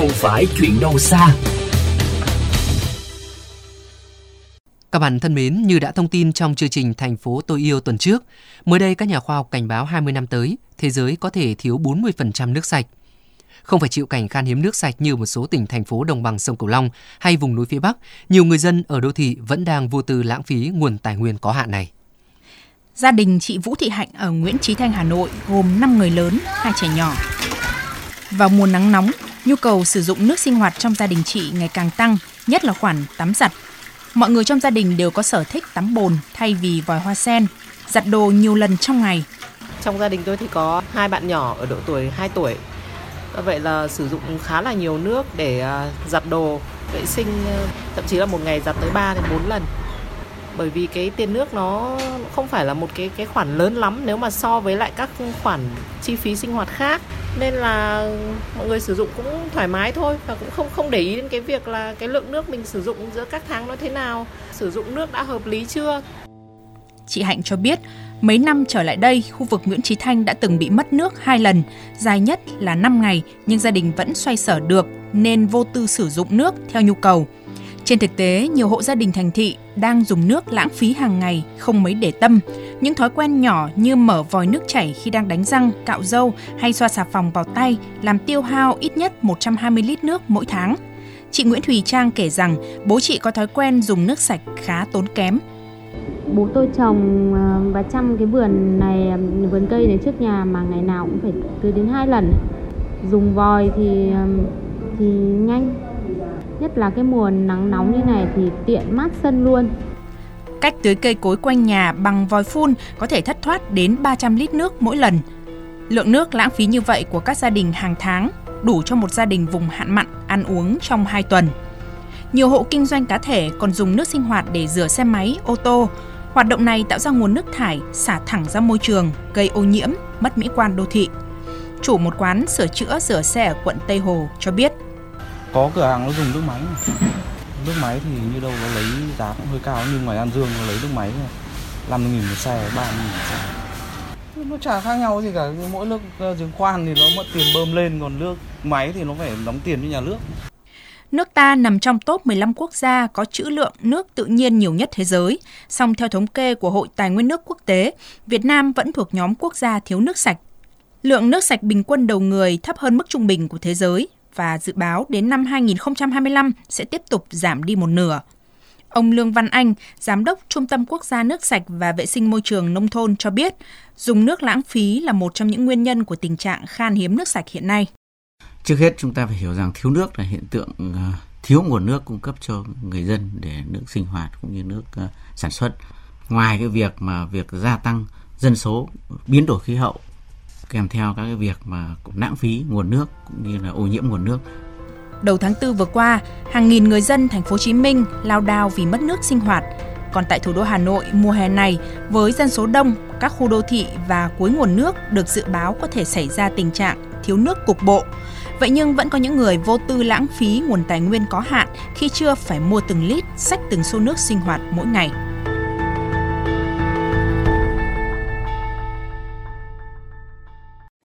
không phải chuyện đâu xa. Các bạn thân mến, như đã thông tin trong chương trình Thành phố tôi yêu tuần trước, mới đây các nhà khoa học cảnh báo 20 năm tới, thế giới có thể thiếu 40% nước sạch. Không phải chịu cảnh khan hiếm nước sạch như một số tỉnh thành phố đồng bằng sông Cửu Long hay vùng núi phía Bắc, nhiều người dân ở đô thị vẫn đang vô tư lãng phí nguồn tài nguyên có hạn này. Gia đình chị Vũ Thị Hạnh ở Nguyễn Trí Thanh, Hà Nội gồm 5 người lớn, hai trẻ nhỏ. Vào mùa nắng nóng, nhu cầu sử dụng nước sinh hoạt trong gia đình chị ngày càng tăng, nhất là khoản tắm giặt. Mọi người trong gia đình đều có sở thích tắm bồn thay vì vòi hoa sen, giặt đồ nhiều lần trong ngày. Trong gia đình tôi thì có hai bạn nhỏ ở độ tuổi 2 tuổi. Vậy là sử dụng khá là nhiều nước để à, giặt đồ, vệ sinh, ờ, thậm chí là một ngày giặt tới 3 đến 4 lần bởi vì cái tiền nước nó không phải là một cái cái khoản lớn lắm nếu mà so với lại các khoản chi phí sinh hoạt khác. Nên là mọi người sử dụng cũng thoải mái thôi và cũng không không để ý đến cái việc là cái lượng nước mình sử dụng giữa các tháng nó thế nào. Sử dụng nước đã hợp lý chưa? Chị Hạnh cho biết, mấy năm trở lại đây, khu vực Nguyễn Trí Thanh đã từng bị mất nước hai lần, dài nhất là 5 ngày, nhưng gia đình vẫn xoay sở được nên vô tư sử dụng nước theo nhu cầu. Trên thực tế, nhiều hộ gia đình thành thị đang dùng nước lãng phí hàng ngày không mấy để tâm. Những thói quen nhỏ như mở vòi nước chảy khi đang đánh răng, cạo râu hay xoa xà phòng vào tay làm tiêu hao ít nhất 120 lít nước mỗi tháng. Chị Nguyễn Thùy Trang kể rằng bố chị có thói quen dùng nước sạch khá tốn kém. Bố tôi trồng ờ, và chăm cái vườn này, vườn cây này trước nhà mà ngày nào cũng phải tưới đến hai lần. Dùng vòi thì ờ, thì nhanh Nhất là cái mùa nắng nóng như này thì tiện mát sân luôn. Cách tưới cây cối quanh nhà bằng vòi phun có thể thất thoát đến 300 lít nước mỗi lần. Lượng nước lãng phí như vậy của các gia đình hàng tháng đủ cho một gia đình vùng hạn mặn ăn uống trong 2 tuần. Nhiều hộ kinh doanh cá thể còn dùng nước sinh hoạt để rửa xe máy, ô tô. Hoạt động này tạo ra nguồn nước thải xả thẳng ra môi trường, gây ô nhiễm, mất mỹ quan đô thị. Chủ một quán sửa chữa rửa xe ở quận Tây Hồ cho biết – có cửa hàng nó dùng nước máy nước máy thì như đâu nó lấy giá cũng hơi cao nhưng ngoài An Dương nó lấy nước máy 50 nghìn một xe 30 nghìn một xe. Nó chả khác nhau gì cả mỗi nước ờ, giếng khoan thì nó mất tiền bơm lên còn nước máy thì nó phải đóng tiền cho nhà nước. Nước ta nằm trong top 15 quốc gia có trữ lượng nước tự nhiên nhiều nhất thế giới. Song theo thống kê của Hội Tài nguyên nước quốc tế, Việt Nam vẫn thuộc nhóm quốc gia thiếu nước sạch. Lượng nước sạch bình quân đầu người thấp hơn mức trung bình của thế giới và dự báo đến năm 2025 sẽ tiếp tục giảm đi một nửa. Ông Lương Văn Anh, Giám đốc Trung tâm Quốc gia Nước sạch và Vệ sinh Môi trường Nông thôn cho biết, dùng nước lãng phí là một trong những nguyên nhân của tình trạng khan hiếm nước sạch hiện nay. Trước hết chúng ta phải hiểu rằng thiếu nước là hiện tượng ờ, thiếu nguồn nước cung cấp cho người dân để nước sinh hoạt cũng như nước ờ, sản xuất. Ngoài cái việc mà việc gia tăng dân số, biến đổi khí hậu kèm theo các cái việc mà cũng lãng phí nguồn nước cũng như là ô nhiễm nguồn nước. Đầu tháng 4 vừa qua, hàng nghìn người dân thành phố Hồ Chí Minh lao đao vì mất nước sinh hoạt. Còn tại thủ đô Hà Nội, mùa hè này, với dân số đông, các khu đô thị và cuối nguồn nước được dự báo có thể xảy ra tình trạng thiếu nước cục bộ. Vậy nhưng vẫn có những người vô tư lãng phí nguồn tài nguyên có hạn khi chưa phải mua từng lít, sách từng xô nước sinh hoạt mỗi ngày.